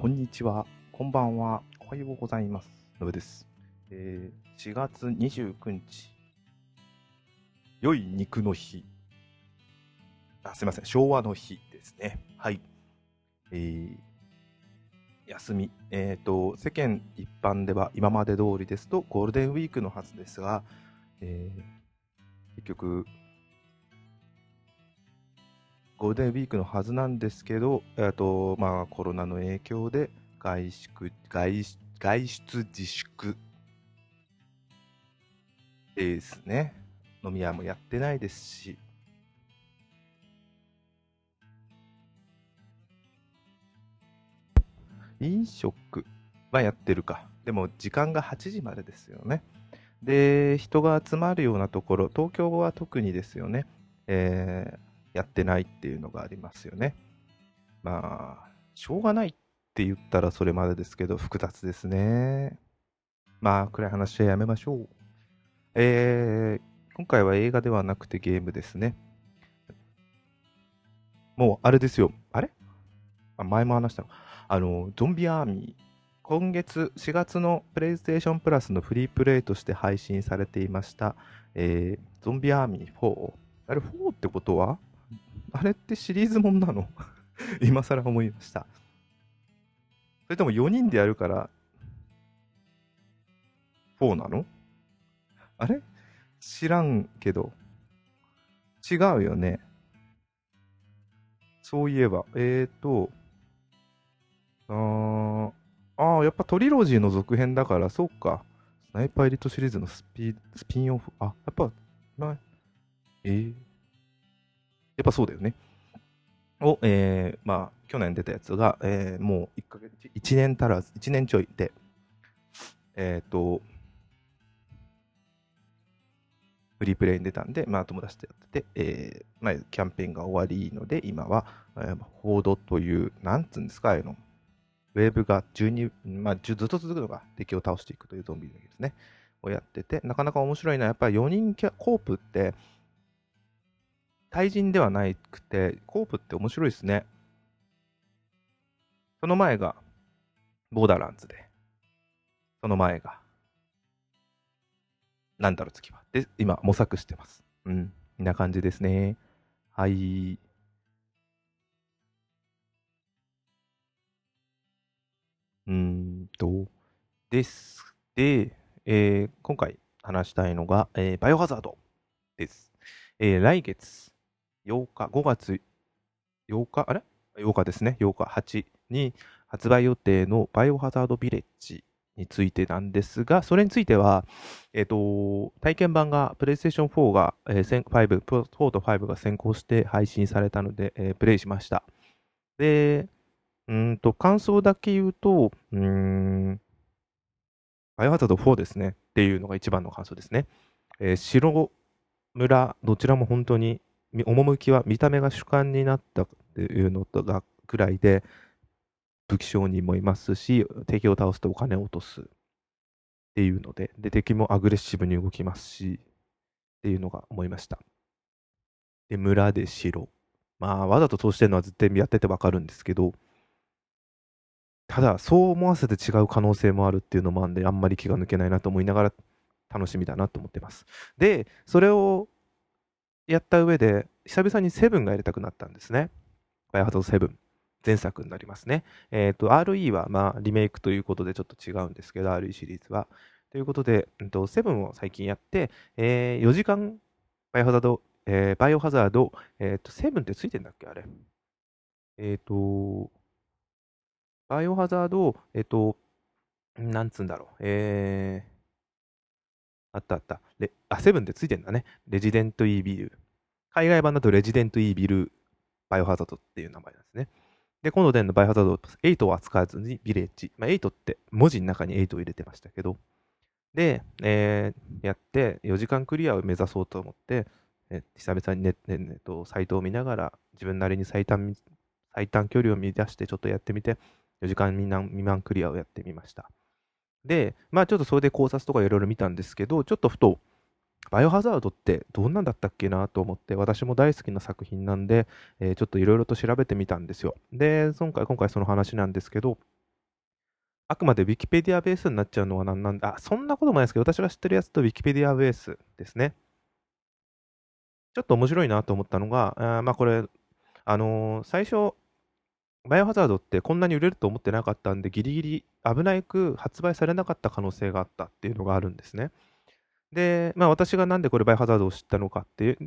こんにちは、こんばんは、おはようございます。のぶです。えー、4月29日、良い肉の日。あ、すいません、昭和の日ですね。はい。えー、休み。えっ、と、世間一般では今まで通りですとゴールデンウィークのはずですが、えー結局、ゴールデンウィークのはずなんですけど、えっとまあ、コロナの影響で外出外外出自粛ですね。飲み屋もやってないですし。飲食はやってるか。でも時間が8時までですよね。で、人が集まるようなところ、東京は特にですよね。えーやってないっていうのがありますよね。まあ、しょうがないって言ったらそれまでですけど、複雑ですね。まあ、暗い話はやめましょう。えー、今回は映画ではなくてゲームですね。もう、あれですよ。あれ？あ前も話したの。あの、ゾンビアーミー。今月4月のプレイステーションプラスのフリープレイとして配信されていました、えー、ゾンビアーミー4。あれ、4ってことは？あれってシリーズもんなの？今更思いました。それとも4人でやるから、4なの？あれ？知らんけど。違うよね。そういえば、えーと、あー、あーやっぱトリロジーの続編だから、そうか。スナイパーエリートシリーズのスピスピンオフ、あ、やっぱ、まあ、えー、ぱそうだよね。を、えー、まあ、去年出たやつが、えー、もう1ヶ月、1年足らず、1年ちょいで、えっ、ー、と、フリープレイに出たんで、まあ、友達とやってて、えー、まあ、キャンペーンが終わりので、今は、えー、報道という、なんつうんですか、あの。ウェーブが12、まあ、ずっと続くのが敵を倒していくというゾンビですね。をやってて、なかなか面白いのは、やっぱり4人キャコープって、対人ではなくて、コープって面白いですね。その前が、ボーダーランズで、その前が、なんだろう次は。で、今、模索してます。うん。こんな感じですね。はい。うんと、です。で、えー今回話したいのが、えーバイオハザードです。えー来月8日、5月8日、あれ ?8 日ですね。8日、8に発売予定のバイオハザードビレッジについてなんですが、それについては、えっ、と、体験版が PlayStation 4が、えー、5、4と5が先行して配信されたので、えープレイしました。で、うんと、感想だけ言うと、うん、バイオハザード4ですねっていうのが一番の感想ですね。えー白村、どちらも本当に趣は見た目が主観になったっていうのとがくらいで武器商人もいますし敵を倒すとお金を落とすっていうのでで敵もアグレッシブに動きますしっていうのが思いました。で村で城。まあわざとそうしてるのは絶対やっててわかるんですけどただそう思わせて違う可能性もあるっていうのもあんであんまり気が抜けないなと思いながら楽しみだなと思ってます。でそれをやった上で、久々にセブンがやりたくなったんですね。バイオハザードセブン。前作になりますね。えっ、と、RE は、まあ、リメイクということでちょっと違うんですけど、RE シリーズは。ということで、うんと、セブンを最近やって、えー4時間、バイオハザード、えーバイオハザード、えっ、と、セブンってついてんだっけあれ。えっ、と、バイオハザード、えっ、と、なんつうんだろう。えー、あったあった。レあ、セブンってついてんだね。レジデントイービル。海外版だとレジデントイービルバイオハザードっていう名前なんですね。で、今度出るのバイオハザード8を扱わずにビレッジ。まあ、8って文字の中に8を入れてましたけど。で、えーやって4時間クリアを目指そうと思って、え久々にネネネットサイトを見ながら自分なりに最短最短距離を見出してちょっとやってみて、4時間未満クリアをやってみました。で、まあちょっとそれで考察とかいろいろ見たんですけど、ちょっとふと、バイオハザードってどんなんだったっけなと思って、私も大好きな作品なんで、えーちょっといろいろと調べてみたんですよ。で、今回、今回その話なんですけど、あくまで Wikipedia ベースになっちゃうのは何なんだ？あ、そんなこともないですけど、私が知ってるやつと Wikipedia ベースですね。ちょっと面白いなと思ったのが、あまあこれ、あのー最初、バイオハザードってこんなに売れると思ってなかったんで、ギリギリ危なく発売されなかった可能性があったっていうのがあるんですね。で、まあ私がなんでこれバイオハザードを知ったのかって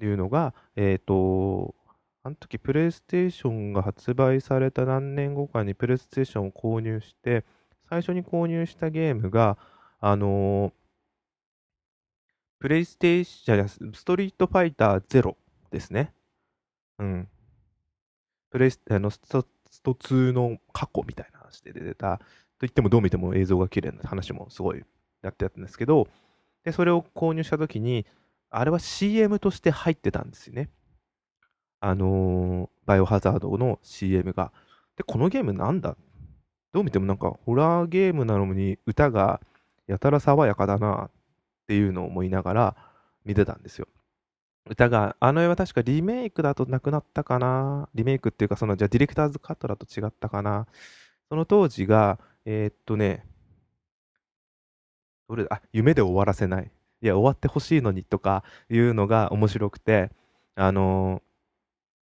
いうのが、えっ、と、あの時プレイステーションが発売された何年後かにプレイステーションを購入して、最初に購入したゲームが、あのープレイステーション、じゃストリートファイターゼロですね。うん。プレイスあのストスト2の過去みたいな話で出てた、と言ってもどう見ても映像が綺麗な話もすごいやってたんですけど、で、それを購入したときに、あれは CM として入ってたんですよね。あのーバイオハザードの CM が。で、このゲームなんだ？どう見てもなんかホラーゲームなのに歌がやたら爽やかだなっていうのを思いながら見てたんですよ。歌が、あの絵は確かリメイクだとなくなったかな？リメイクっていうか、その、じゃあディレクターズカットだと違ったかな？その当時が、えーっとね、どれあ、夢で終わらせない。いや、終わってほしいのにとかいうのが面白くて、あのー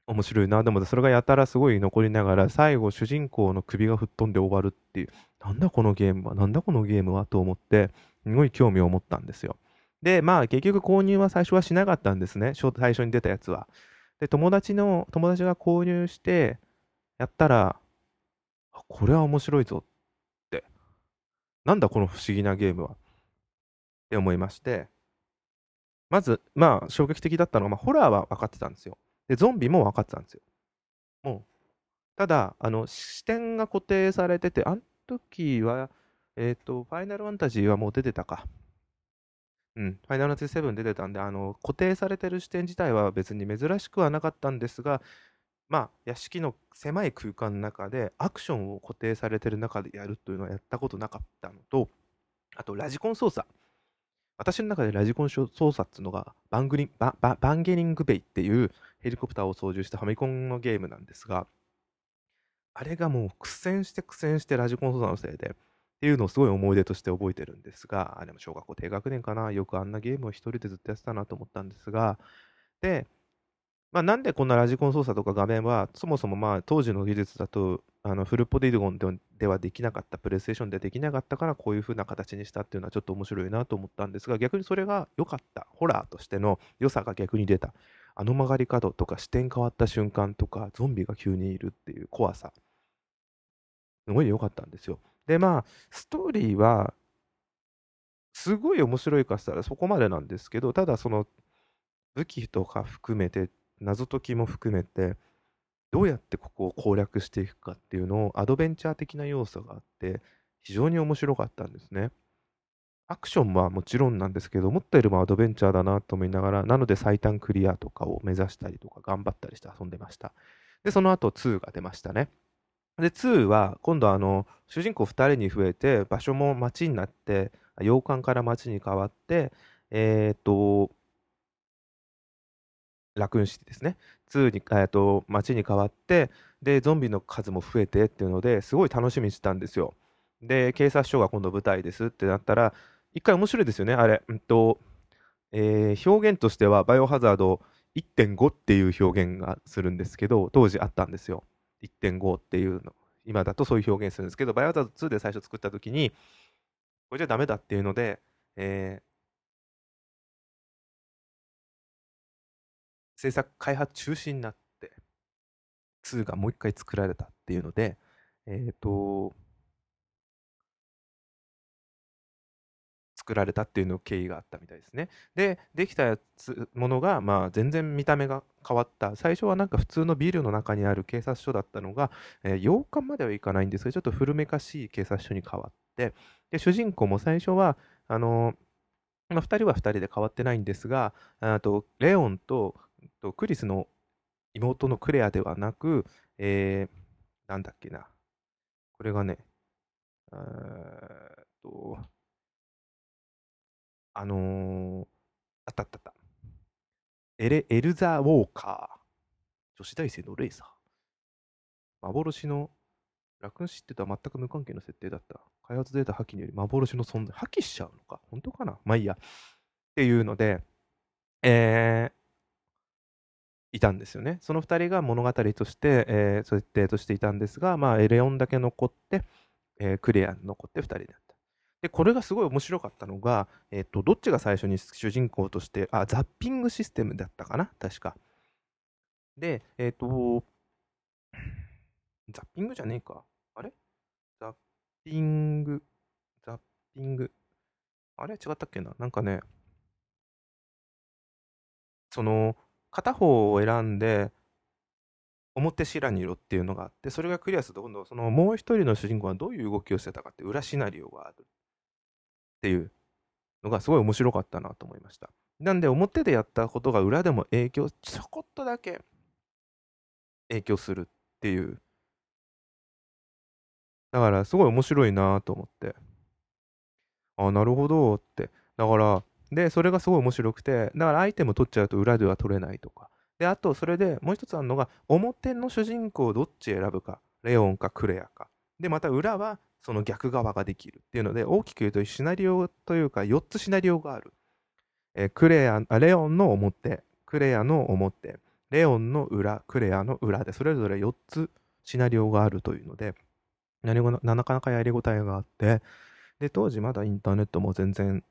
面白いな。でも、それがやたらすごい残りながら、最後、主人公の首が吹っ飛んで終わるっていう、なんだこのゲームは、なんだこのゲームは？と思って、すごい興味を持ったんですよ。で、まあ、結局購入は最初はしなかったんですね。最初に出たやつは。で、友達の、友達が購入して、やったら、これは面白いぞって。なんだこの不思議なゲームは？って思いまして、まず、まあ、衝撃的だったのは、まあ、ホラーは分かってたんですよ。で、ゾンビも分かってたんですよ。もう、ただ、あの、視点が固定されてて、あの時は、えっ、と、ファイナルファンタジーはもう出てたか。うん、ファイナルファンタジー7出てたんで、あの、固定されてる視点自体は別に珍しくはなかったんですが、まあ、屋敷の狭い空間の中で、アクションを固定されてる中でやるというのはやったことなかったのと、あと、ラジコン操作。私の中でラジコン操作っていうのがバングリンバババンゲリングベイっていうヘリコプターを操縦したファミコンのゲームなんですが、あれがもう苦戦して苦戦してラジコン操作のせいで、っていうのをすごい思い出として覚えてるんですが、あれも小学校低学年かな、よくあんなゲームを一人でずっとやってたなと思ったんですが、で、まあ、なんでこんなラジコン操作とか画面は、そもそもまあ当時の技術だと、あのフルポリゴンではできなかった、プレイステーションでできなかったから、こういう風な形にしたっていうのはちょっと面白いなと思ったんですが、逆にそれが良かった、ホラーとしての良さが逆に出た。あの曲がり角とか視点変わった瞬間とか、ゾンビが急にいるっていう怖さ。すごい良かったんですよ。で、まあ、ストーリーは、すごい面白いかしたらそこまでなんですけど、ただその武器とか含めて、謎解きも含めて、どうやってここを攻略していくかっていうのをアドベンチャー的な要素があって、非常に面白かったんですね。アクションはもちろんなんですけど、思ったよりもアドベンチャーだなと思いながら、なので最短クリアとかを目指したりとか頑張ったりして遊んでました。で、その後2が出ましたね。で、2は今度あの、主人公2人に増えて、場所も街になって、洋館から街に変わって、えっ、と、ラクーンシティですね。2に、えー、と街に変わって、で、ゾンビの数も増えてっていうので、すごい楽しみにしてたんですよ。で、警察署が今度舞台ですってなったら、一回面白いですよね、あれ。うんと、えー表現としては、バイオハザード1.5っていう表現がするんですけど、当時あったんですよ。1.5っていうの。今だとそういう表現するんですけど、バイオハザード2で最初作った時に、これじゃダメだっていうので、えー制作開発中止になって、2がもう一回作られたっていうので、えっ、と、作られたっていうの経緯があったみたいですね。で、できたやつものが、まあ、全然見た目が変わった。最初はなんか普通のビルの中にある警察署だったのが、えー洋館まではいかないんですけど、ちょっと古めかしい警察署に変わって、で、主人公も最初は、あのまあ、2人は2人で変わってないんですが、あとレオンととクリスの妹のクレアではなく、えーなんだっけな。これがね、えーっと、あのーあったあったあった。エレ、エルザ・ウォーカー。女子大生のレーサー。幻のラクンシティとは全く無関係の設定だった。開発データ破棄により幻の存在。破棄しちゃうのか本当かなまあいいや。っていうので、えー、いたんですよね。その2人が物語として、えー、設定としていたんですが、まあ、エレオンだけ残って、えー、クレア残って2人だった。で、これがすごい面白かったのが、えっ、と、どっちが最初に主人公として、あ、ザッピングシステムだったかな？確か。で、えっ、と、ザッピングじゃねえか。あれ？ザッピング、ザッピング？あれ？違ったっけな？なんかね、その、片方を選んで、表シナリオっていうのがあって、それがクリアすると、今度、そのもう一人の主人公はどういう動きをしてたかって裏シナリオがあるっていうのがすごい面白かったなと思いました。なんで、表でやったことが裏でも影響、ちょこっとだけ影響するっていうだからすごい面白いなと思って。あ、なるほどって。だから、で、それがすごい面白くて、だからアイテム取っちゃうと裏では取れないとか。で、あと、それでもう一つあるのが、表の主人公をどっち選ぶか。レオンかクレアか。で、また裏はその逆側ができるっていうので、大きく言うとシナリオというか4つシナリオがある。えー、クレア、あレオンの表、クレアの表、レオンの裏、クレアの裏で、それぞれ4つシナリオがあるというので、何もなかなかやりごたえがあって、で、当時まだインターネットも全然、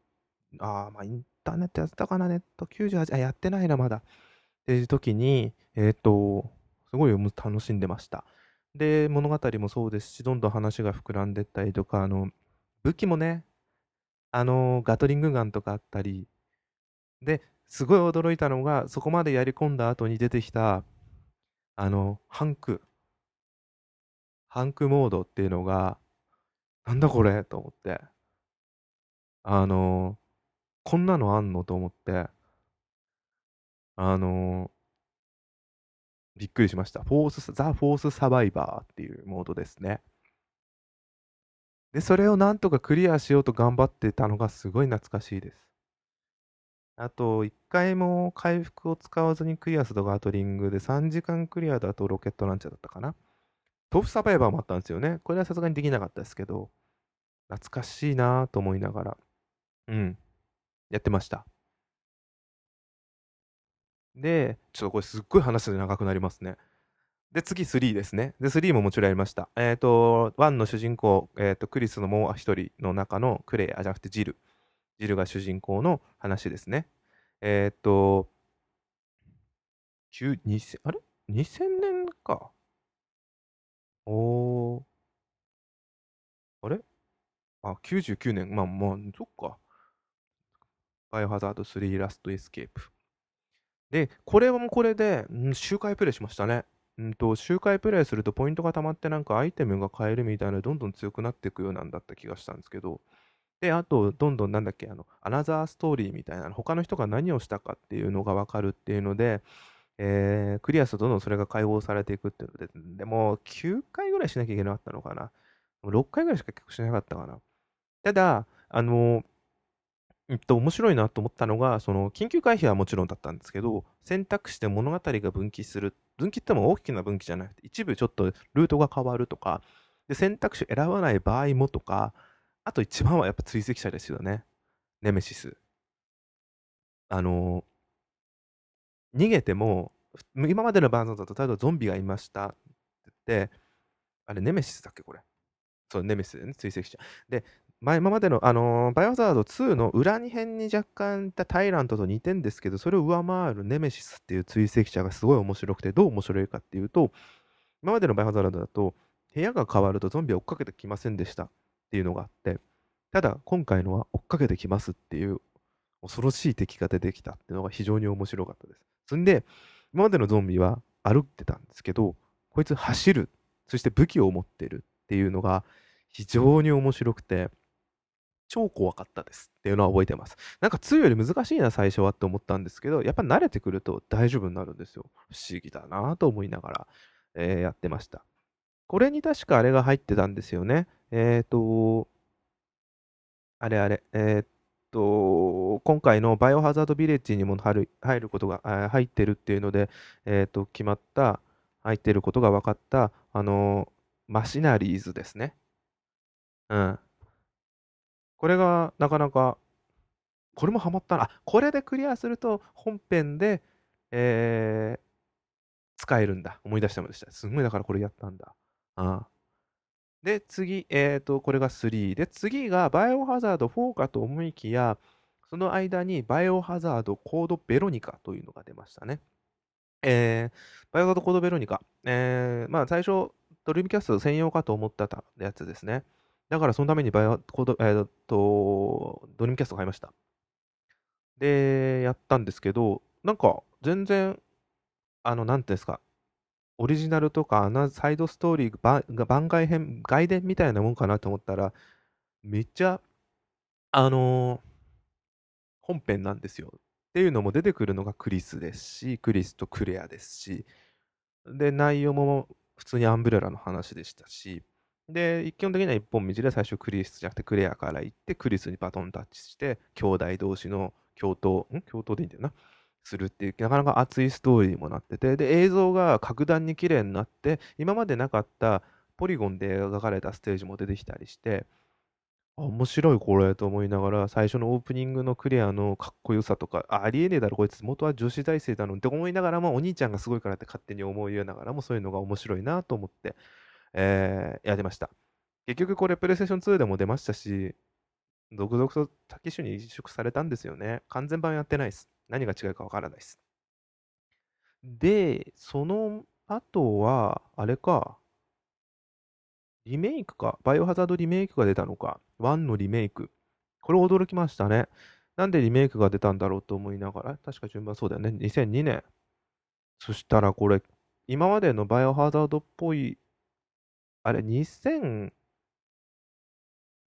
ああ、まあインターネットやってたかな、ネット98、あ、やってないな、まだ。っていう時に、えっ、ー、と、すごい楽しんでました。で、物語もそうですし、どんどん話が膨らんでったりとか、あの、武器もね、あの、ガトリングガンとかあったり、で、すごい驚いたのが、そこまでやり込んだ後に出てきた、あの、ハンク。ハンクモードっていうのが、なんだこれと思って。あの、こんなのあんのと思って、あの、びっくりしました。フォース、ザ・フォース・サバイバーっていうモードですね。で、それをなんとかクリアしようと頑張ってたのがすごい懐かしいです。あと、1回も回復を使わずにクリアするガートリングで3時間クリアだとロケットランチャーだったかな。豆腐サバイバーもあったんですよね。これはさすがにできなかったですけど、懐かしいなと思いながら、うん、やってました。で、ちょっとこれすっごい話で長くなりますね。で、次3ですね。で、3ももちろんやりました。えっ、ー、と、1の主人公、えっ、ー、と、クリスのもう一人の中のクレイ、あ、じゃなくてジル。ジルが主人公の話ですね。えっ、ー、と、2000、あれ ?2000 年か。おー。あれ？あ、99年。まあまあ、そっか。バイオハザード3ラストエスケープ。で、これもこれで、うん、周回プレイしましたね。うんと、周回プレイするとポイントが溜まってなんかアイテムが買えるみたいなどんどん強くなっていくようなんだった気がしたんですけど、で、あと、どんどんなんだっけ、あの、アナザーストーリーみたいな、他の人が何をしたかっていうのがわかるっていうので、えー、クリアするとどんどんそれが解放されていくっていうので、でも9回ぐらいしなきゃいけなかったのかな。6回ぐらいしか結局しなかったかな。ただ、あの、えっと、面白いなと思ったのが、その、緊急回避はもちろんだったんですけど、選択肢で物語が分岐する。分岐っても大きな分岐じゃなくて、一部ちょっとルートが変わるとか、で、選択肢を選ばない場合もとか、あと一番はやっぱ追跡者ですよね。ネメシス。あの、逃げても、今までのバージョンだと、例えばゾンビがいましたって言って、あれ、ネメシスだっけ、これ。そう、ネメシスね、追跡者。で、まあ、今までの、あのー、バイオハザード2の裏に辺に若干いたタイラントと似てんですけど、それを上回るネメシスっていう追跡者がすごい面白くて、どう面白いかっていうと、今までのバイオハザードだと、部屋が変わるとゾンビは追っかけてきませんでしたっていうのがあって、ただ、今回のは追っかけてきますっていう恐ろしい敵が出てきたっていうのが非常に面白かったです。そんで、今までのゾンビは歩ってたんですけど、こいつ走る、そして武器を持ってるっていうのが非常に面白くて、超怖かったですっていうのは覚えてます。なんか2より難しいな最初はって思ったんですけど、やっぱ慣れてくると大丈夫になるんですよ。不思議だなと思いながら、えー、やってました。これに確かあれが入ってたんですよね。えっ、ー、と、あれあれ、えっ、と、今回のバイオハザードビレッジにも入る入ることが、入ってるっていうので、えっ、と、決まった、入ってることが分かった、あの、マシナリーズですね。うん。これがなかなか、これもハマったな。あ、これでクリアすると本編で、えー、使えるんだ。思い出した思い出した。すごいだからこれやったんだ。ああで、次、えっ、ー、と、これが3。で、次がバイオハザード4かと思いきや、その間にバイオハザードコードベロニカというのが出ましたね。えー、バイオハザードコードベロニカ。えー、まあ最初、ドリームキャスト専用かと思ったやつですね。だからそのためにバイオコード、えー、と、ドリームキャスト買いました。で、やったんですけど、なんか全然、あの、なんていうんですか、オリジナルとか、サイドストーリーが番外編、外伝みたいなもんかなと思ったら、めっちゃ、あのー、本編なんですよ。っていうのも出てくるのがクリスですし、クリスとクレアですし、で、内容も普通にアンブレラの話でしたし、で、基本的には一本道で最初クリスじゃなくてクレアから行って、クリスにバトンタッチして、兄弟同士の共闘、ん？共闘でいいんだよな。するっていう、なかなか熱いストーリーにもなってて、で、映像が格段に綺麗になって、今までなかったポリゴンで描かれたステージも出てきたりして、面白いこれと思いながら、最初のオープニングのクレアのかっこよさとか、あありえねえだろ、こいつ元は女子大生だのって思いながらも、お兄ちゃんがすごいからって勝手に思いながらも、そういうのが面白いなと思って、えー、やってました。結局これ、プレイステーション2でも出ましたし、続々とタキシュに移植されたんですよね。完全版やってないです。何が違うかわからないです。で、その後は、あれか、リメイクか？バイオハザードリメイクが出たのか？1のリメイク。これ驚きましたね。なんでリメイクが出たんだろうと思いながら、確か順番そうだよね。2002年。そしたらこれ、今までのバイオハザードっぽい、あれ、2000、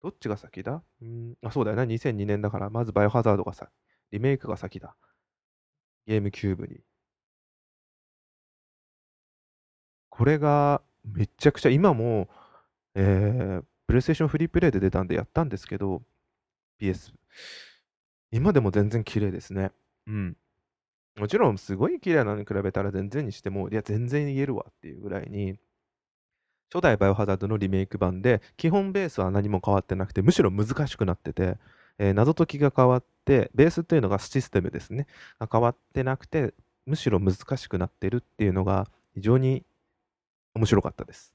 どっちが先だ？ん、あ、そうだよね。2002年だから、まずバイオハザードがさ、リメイクが先だ。ゲームキューブに。これが、めちゃくちゃ、今も、えー、プレイステーションフリープレイで出たんでやったんですけど、PS。今でも全然綺麗ですね。うん。もちろん、すごい綺麗なのに比べたら全然にしても、いや、全然言えるわっていうぐらいに、初代バイオハザードのリメイク版で、基本ベースは何も変わってなくて、むしろ難しくなってて、えー、謎解きが変わって、ベースというのがシステムですね、が変わってなくて、むしろ難しくなってるっていうのが非常に面白かったです。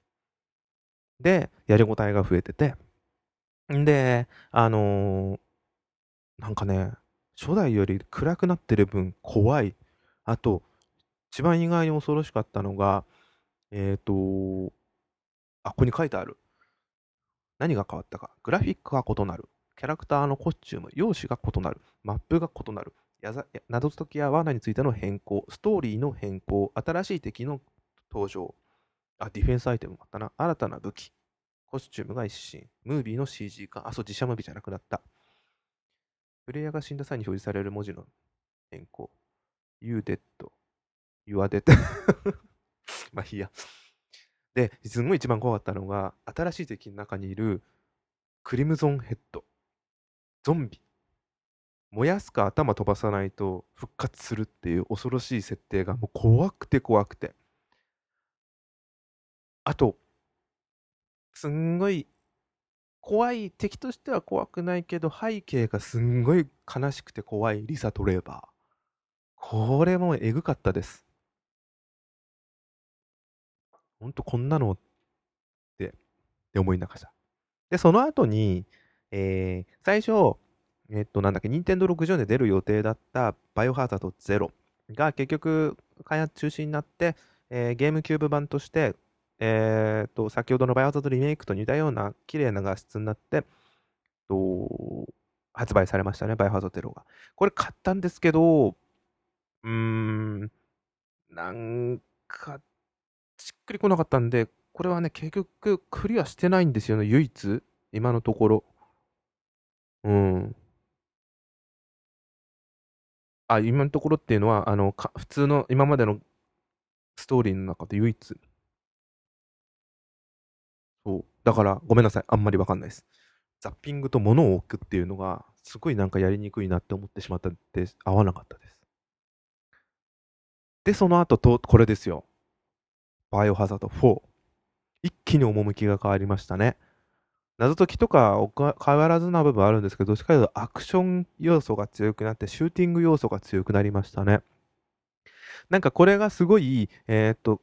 で、やりごたえが増えてて、んで、あのー、なんかね、初代より暗くなってる分怖い。あと、一番意外に恐ろしかったのが、えっ、ー、と、あ、ここに書いてある。何が変わったか。グラフィックが異なる。キャラクターのコスチューム、容姿が異なる。マップが異なる。謎解きや罠についての変更、ストーリーの変更、新しい敵の登場。あ、ディフェンスアイテムもあったな。新たな武器。コスチュームが一新。ムービーの CG 化。あ、そう、自社ムービーじゃなくなった。プレイヤーが死んだ際に表示される文字の変更。You dead. You are dead. まあいいや。で、すごい一番怖かったのが、新しい敵の中にいるクリムゾンヘッド。ゾンビ。燃やすか頭飛ばさないと復活するっていう恐ろしい設定がもう怖くて怖くて。あと、すんごい怖い敵としては怖くないけど背景がすんごい悲しくて怖いリサ・トレーバー。これもえぐかったです。ほんとこんなのって、って思いながら。で、その後に、えー、最初、えっと、なんだっけ、任天堂64で出る予定だったバイオハザードゼロが結局開発中止になって、えー、ゲームキューブ版として、えー、と、先ほどのバイオハザードリメイクと似たような綺麗な画質になって、と発売されましたね、バイオハザードゼロが。これ買ったんですけど、うーん、なんかしっくりこなかったんで、これはね、結局クリアしてないんですよね、唯一。今のところ。うん。あ、今のところっていうのは、あの、か普通の今までのストーリーの中で唯一。そう。だから、ごめんなさい。あんまりわかんないです。ザッピングと物を置くっていうのが、すごいなんかやりにくいなって思ってしまったんで、合わなかったです。で、その後と、これですよ。バイオハザード4。一気に趣が変わりましたね。謎解きとか変わらずな部分あるんですけど、どっちかというとアクション要素が強くなって、シューティング要素が強くなりましたね。なんかこれがすごい、えー、っと、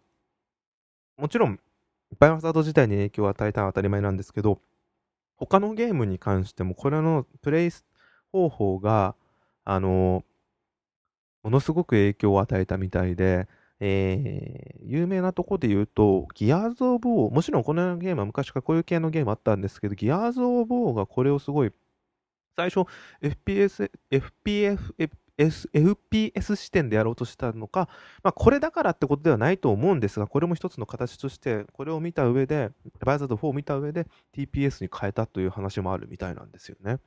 もちろん、バイオハザード自体に影響を与えたのは当たり前なんですけど、他のゲームに関しても、これのプレイ方法が、あの、ものすごく影響を与えたみたいで、えー、有名なとこで言うと、ギアーズ・オブ・ウォー、もちろんこのゲームは昔からこういう系のゲームあったんですけど、ギアーズ・オブ・ウォーがこれをすごい、最初、FPS、FPF、FPS 視点でやろうとしたのか、まあ、これだからってことではないと思うんですが、これも一つの形として、これを見た上で、バイオハザード4を見た上で TPS に変えたという話もあるみたいなんですよね。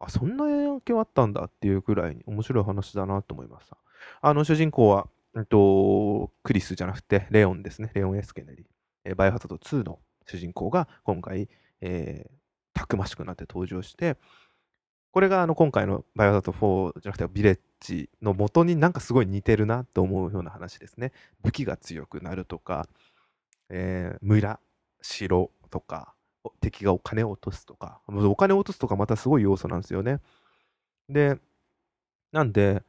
あ、そんな影響あったんだっていうくらいに面白い話だなと思いました。あの主人公は、えっと、クリスじゃなくて、レオンですね。レオン・エスケネリ。えバイオハザード2の主人公が今回、えー、たくましくなって登場して、これがあの今回のバイオハザード4じゃなくてビレッジの元になんかすごい似てるなと思うような話ですね。武器が強くなるとか、えー、村、城とか、敵がお金を落とすとか、お金を落とすとかまたすごい要素なんですよね。で、なんで、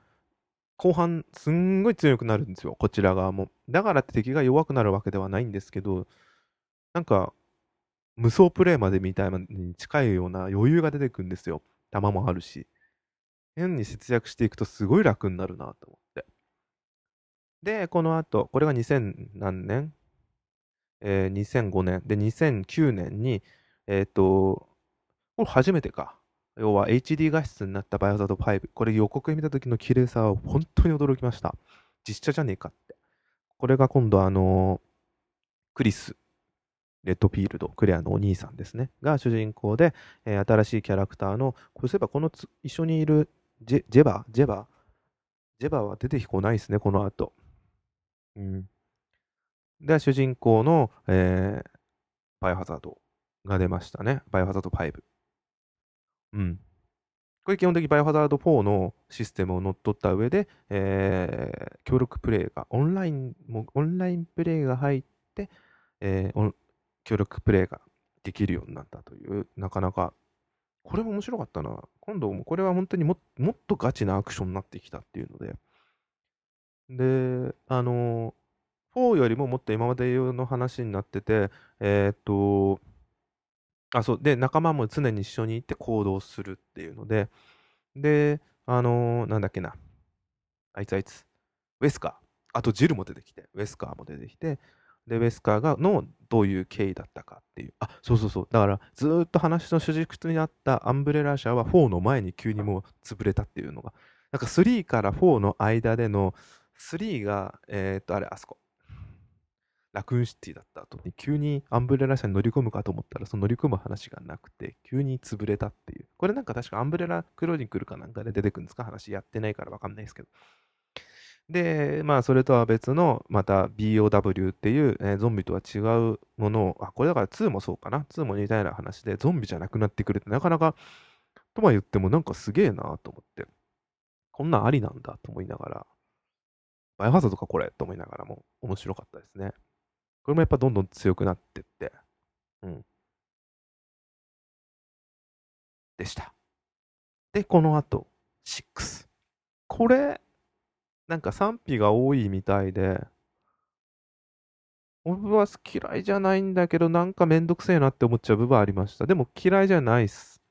後半すんごい強くなるんですよ、こちら側も。だからって敵が弱くなるわけではないんですけど、なんか、無双プレイまでみたいに近いような余裕が出てくるんですよ。弾もあるし。変に節約していくとすごい楽になるなと思って。で、この後、これが2000何年？えー、2005年。で、2009年に、えっ、ー、と、これ初めてか。要は HD 画質になったバイオザード5。これ予告見た時の綺麗さは本当に驚きました。実写じゃねえかって。これが今度あのクリス、レッドフィールド、クレアのお兄さんですね。が主人公で、えー、新しいキャラクターの、これそういえばこの一緒にいるジェジェバジェバジェバは出てきこないですね、この後。うん。で、主人公の、えー、バイオハザードが出ましたね。バイオハザード5。うん。これ基本的にバイオハザード4のシステムを乗っ取った上で、えー、協力プレイが、オンラインも、オンラインプレイが入って、えー、協力プレイができるようになったという、なかなか、これも面白かったな。今度もこれは本当にももっとガチなアクションになってきたっていうので、で、あの4よりももっと今までの話になってて、えーっと、あ、そう、で、仲間も常に一緒にいて行動するっていうので、で、あのーなんだっけな、あいつあいつ、ウェスカー、あとジルも出てきて、ウェスカーも出てきて、で、ウェスカーがのどういう経緯だったかっていう、あ、そうそうそう、だからずーっと話の主軸にあったアンブレラ社は4の前に急にもう潰れたっていうのが、なんか3から4の間での、3が、えーっと、あれ、あそこ、ラクーンシティだった後に急にアンブレラ社に乗り込むかと思ったらその乗り込む話がなくて急に潰れたっていう。これなんか確かアンブレラクロニクルかなんかで出てくるんですか？話やってないからわかんないですけど。で、まあそれとは別のまた BOW っていう、えー、ゾンビとは違うものを、あ、これだから2もそうかな？2も似たような話でゾンビじゃなくなってくるってなかなかとは言ってもなんかすげえなと思って。こんなんありなんだと思いながら。バイオハザードかこれと思いながらも面白かったですね。これもやっぱどんどん強くなってって、うん。でした。で、この後、6。これ、なんか賛否が多いみたいで、俺は嫌いじゃないんだけど、なんかめんどくせえなって思っちゃう部分ありました。でも嫌いじゃないっす。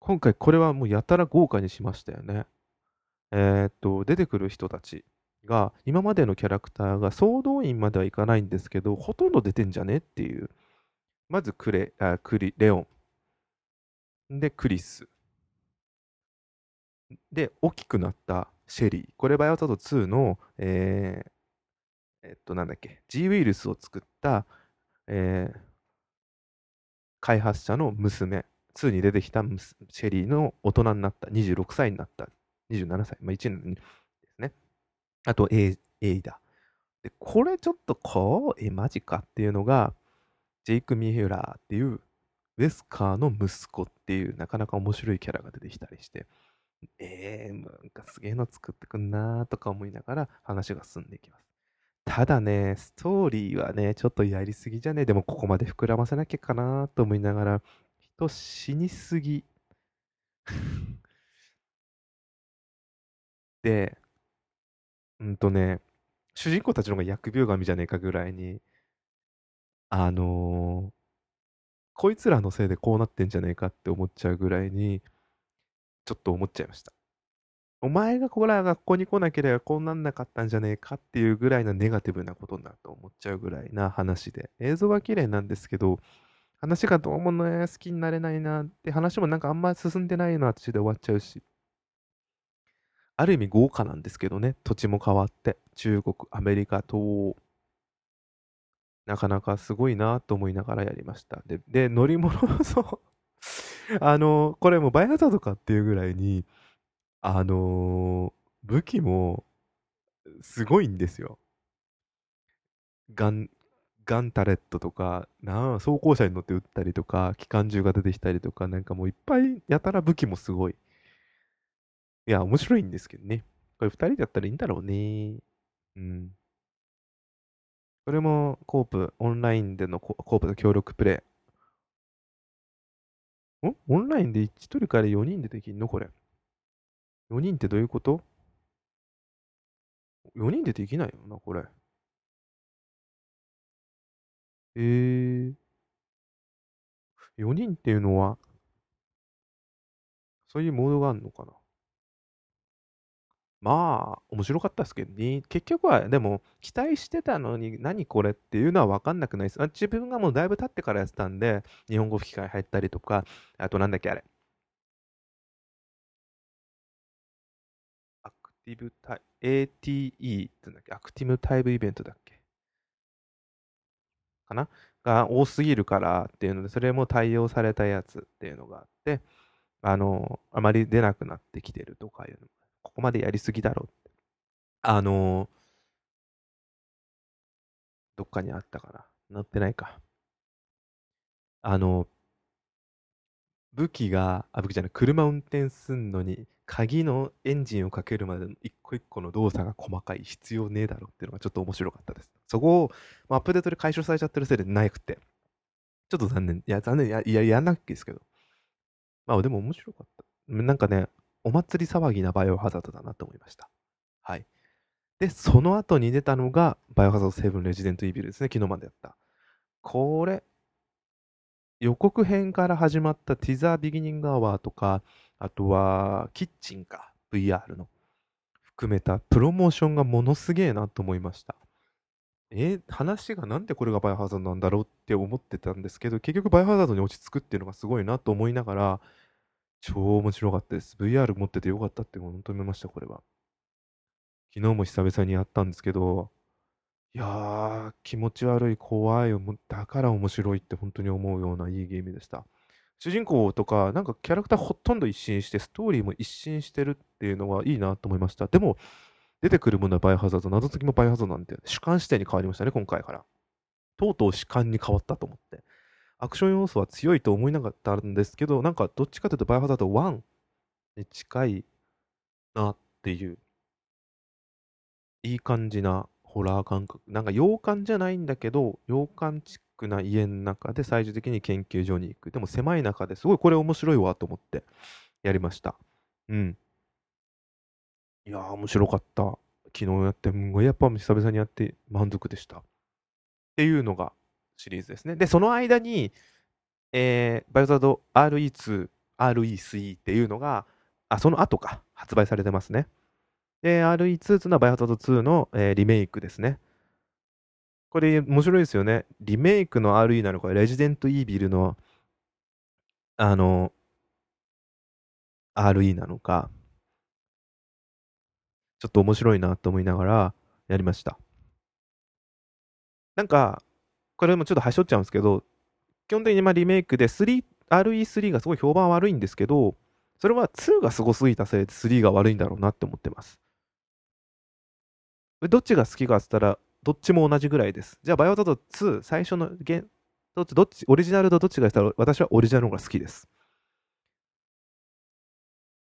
今回これはもうやたら豪華にしましたよね。えー、っと、出てくる人たち。が、今までのキャラクターが総動員まではいかないんですけど、ほとんど出てんじゃねっていう。まずクレ、あクリ、レオン。で、クリス。で、大きくなったシェリー。これ、バイオタド2の、えー、えっと、なんだっけ、G ウイルスを作った、えー、開発者の娘。2に出てきたシェリーの大人になった、26歳になった、27歳、まあ、1年あと、エイダ。で、これちょっとこう、え、マジかっていうのが、ジェイク・ミュラーっていう、ウェスカーの息子っていう、なかなか面白いキャラが出てきたりして、えー、なんかすげえの作ってくんなーとか思いながら話が進んでいきます。ただね、ストーリーはね、ちょっとやりすぎじゃね？えでもここまで膨らませなきゃかなと思いながら、人死にすぎ。で、うんとね、主人公たちの方が疫病神じゃねえかぐらいに、あのーこいつらのせいでこうなってんじゃねえかって思っちゃうぐらいに、ちょっと思っちゃいました。お前がここら学校に来なければこうなんなかったんじゃねえかっていうぐらいなネガティブなことだと思っちゃうぐらいな話で、映像は綺麗なんですけど、話がどうもね、好きになれないなって話もなんかあんま進んでないような私で終わっちゃうし。ある意味豪華なんですけどね、土地も変わって、中国、アメリカ、東欧、なかなかすごいなと思いながらやりました。で、で乗り物も、そう。あの、これもバイオハザードかっていうぐらいに、あのー武器も、すごいんですよ。ガン、ガンタレットとか、なあ、装甲車に乗って撃ったりとか、機関銃が出てきたりとか、なんかもういっぱいやたら武器もすごい。いや、面白いんですけどね。これ二人だったらいいんだろうね。うん。それも、コープ、オンラインでのココープの協力プレイ。ん？オンラインで1人から4人でできんの？これ。4人ってどういうこと ?4 人でできないよな、これ。えー。4人っていうのは、そういうモードがあるのかな？まあ、面白かったですけどね。結局は、でも、期待してたのに、何これっていうのは分かんなくないです。自分がもうだいぶ経ってからやってたんで、日本語吹き替え入ったりとか、あとなんだっけ、あれ。アクティブタイ、ATE って言うんだっけ、アクティブタイムイベントだっけ？かな？が多すぎるからっていうので、それも対応されたやつっていうのがあって、あの、あまり出なくなってきてるとかいうのもここまでやりすぎだろう。あの、どっかにあったかな。載ってないか。あの、武器が、あ、武器じゃない、車運転すんのに、鍵のエンジンをかけるまでの一個一個の動作が細かい必要ねえだろうっていうのがちょっと面白かったです。そこを、まあ、アップデートで解消されちゃってるせいでなくて、ちょっと残念。いや、残念。いや、や、やんなきゃですけど。まあ、でも面白かった。なんかね、お祭り騒ぎなバイオハザードだなと思いました。はい。で、その後に出たのが、バイオハザード7レジデントイービルですね。昨日までやった。これ、予告編から始まったティザービギニングアワーとか、あとは、キッチンか、VR の、含めたプロモーションがものすげえなと思いました。えー、話がなんでこれがバイオハザードなんだろうって思ってたんですけど、結局バイオハザードに落ち着くっていうのがすごいなと思いながら、超面白かったです。VR 持っててよかったって本当に思いました、これは。昨日も久々にやったんですけど、いやー、気持ち悪い、怖い、だから面白いって本当に思うようないいゲームでした。主人公とか、なんかキャラクターほとんど一新して、ストーリーも一新してるっていうのはいいなと思いました。でも、出てくるものはバイオハザード、謎解きもバイオハザードなんで、主観視点に変わりましたね、今回から。とうとう主観に変わったと思って。アクション要素は強いと思いなかったんですけど、なんかどっちかというとバイオハザード1に近いなっていう、いい感じなホラー感覚。なんか洋館じゃないんだけど、洋館チックな家の中で最終的に研究所に行く。でも狭い中ですごいこれ面白いわと思ってやりました。うん。いやー、面白かった。昨日やって、やっぱ久々にやって満足でした。っていうのがシリーズですね。で、その間に、えー、バイオザード RE2、RE3 っていうのが、あ、その後か、発売されてますね。で、RE2 というのはバイオザード2の、えー、リメイクですね。これ面白いですよね。リメイクの RE なのか、レジデントイービルの、あの、RE なのか、ちょっと面白いなと思いながらやりました。なんか、これもちょっと端折っちゃうんですけど、基本的にまリメイクで RE3 がすごい評判悪いんですけど、それは2がすごすぎたせいで3が悪いんだろうなって思ってます。どっちが好きかっつったら、どっちも同じぐらいです。じゃあ、バイオザード2、最初のゲどっち、どっち、オリジナルとどっちがしたら、私はオリジナルの方が好きです。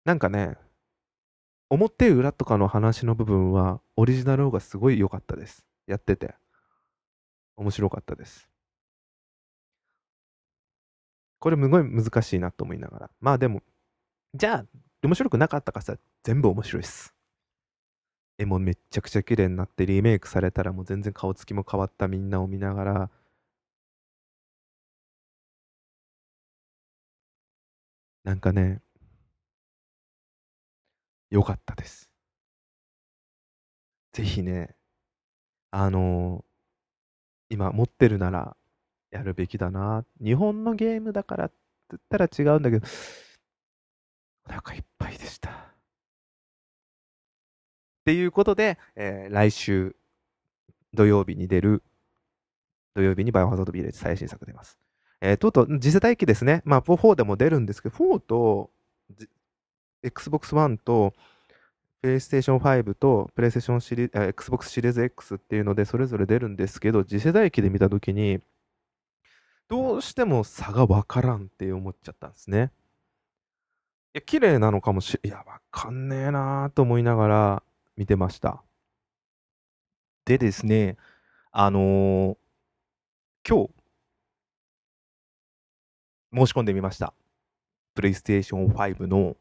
なんかね、表裏とかの話の部分は、オリジナルの方がすごい良かったです。やってて、面白かったです。これ、すごい難しいなと思いながら。まあでも、じゃあ、面白くなかったかさ、全部面白いっす。絵もめちゃくちゃ綺麗になってリメイクされたらもう全然顔つきも変わったみんなを見ながら、なんかね、良かったです。ぜひね、あの今持ってるならやるべきだな。日本のゲームだからって言ったら違うんだけど、お腹いっぱいでした。っていうことで、えー、来週土曜日に出る、土曜日にバイオハザードビレッジ最新作出ます。えー、とうとう、次世代機ですね。まあ、4でも出るんですけど、4と、Xbox One と、PlayStation 5と PlayStation シリ、Xbox シリーズ X っていうので、それぞれ出るんですけど、次世代機で見たときに、どうしても差がわからんって思っちゃったんですね。いや、綺麗なのかもしれ、いや、わかんねえなーと思いながら見てました。でですね、あのー、今日、申し込んでみました。PlayStation 5の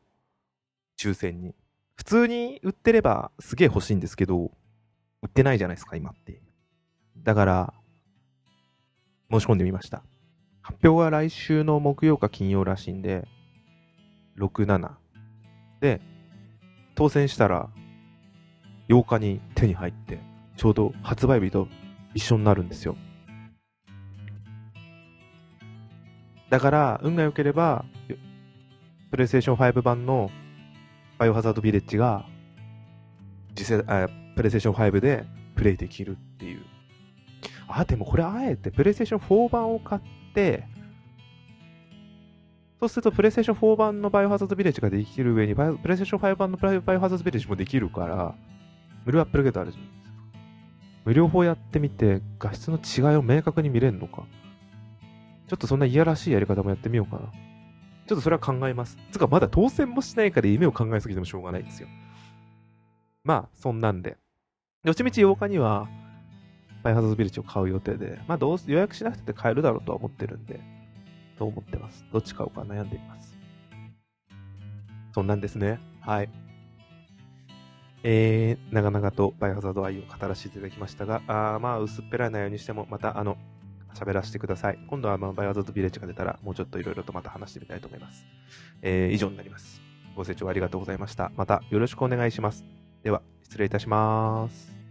抽選に。普通に売ってればすげえ欲しいんですけど、売ってないじゃないですか、今って。だから、申し込んでみました。発表は来週の木曜か金曜らしいんで、6、7。で、当選したら、8日に手に入って、ちょうど発売日と一緒になるんですよ。だから、運が良ければ、プレイステーション5版のバイオハザードビレッジが、次世あプレイステーション5でプレイできるっていう。あ、でもこれあえてプレイステーション4版を買って、そうするとプレイステーション4版のバイオハザードビレッジができる上に、プレイステーション5版のバイオハザードビレッジもできるから、無料アップルゲートあるじゃないですか。無料法やってみて、画質の違いを明確に見れるのか。ちょっとそんないやらしいやり方もやってみようかな。ちょっとそれは考えます。つか、まだ当選もしないから夢を考えすぎてもしょうがないんですよ。まあ、そんなんで。よちみち8日には、バイハザードビレッジを買う予定で、まあ、どう予約しなくて買えるだろうとは思ってるんで、と思ってます。どっち買おうか悩んでいます。そんなんですね。はい。えー、長々とバイハザード愛を語らせていただきましたが、あまあ、薄っぺらい内容にしても、また、あの、喋らせてください。今度は、まあ、バイオハザードビレッジが出たら、もうちょっといろいろとまた話してみたいと思います。えー、以上になります。ご清聴ありがとうございました。またよろしくお願いします。では、失礼いたします。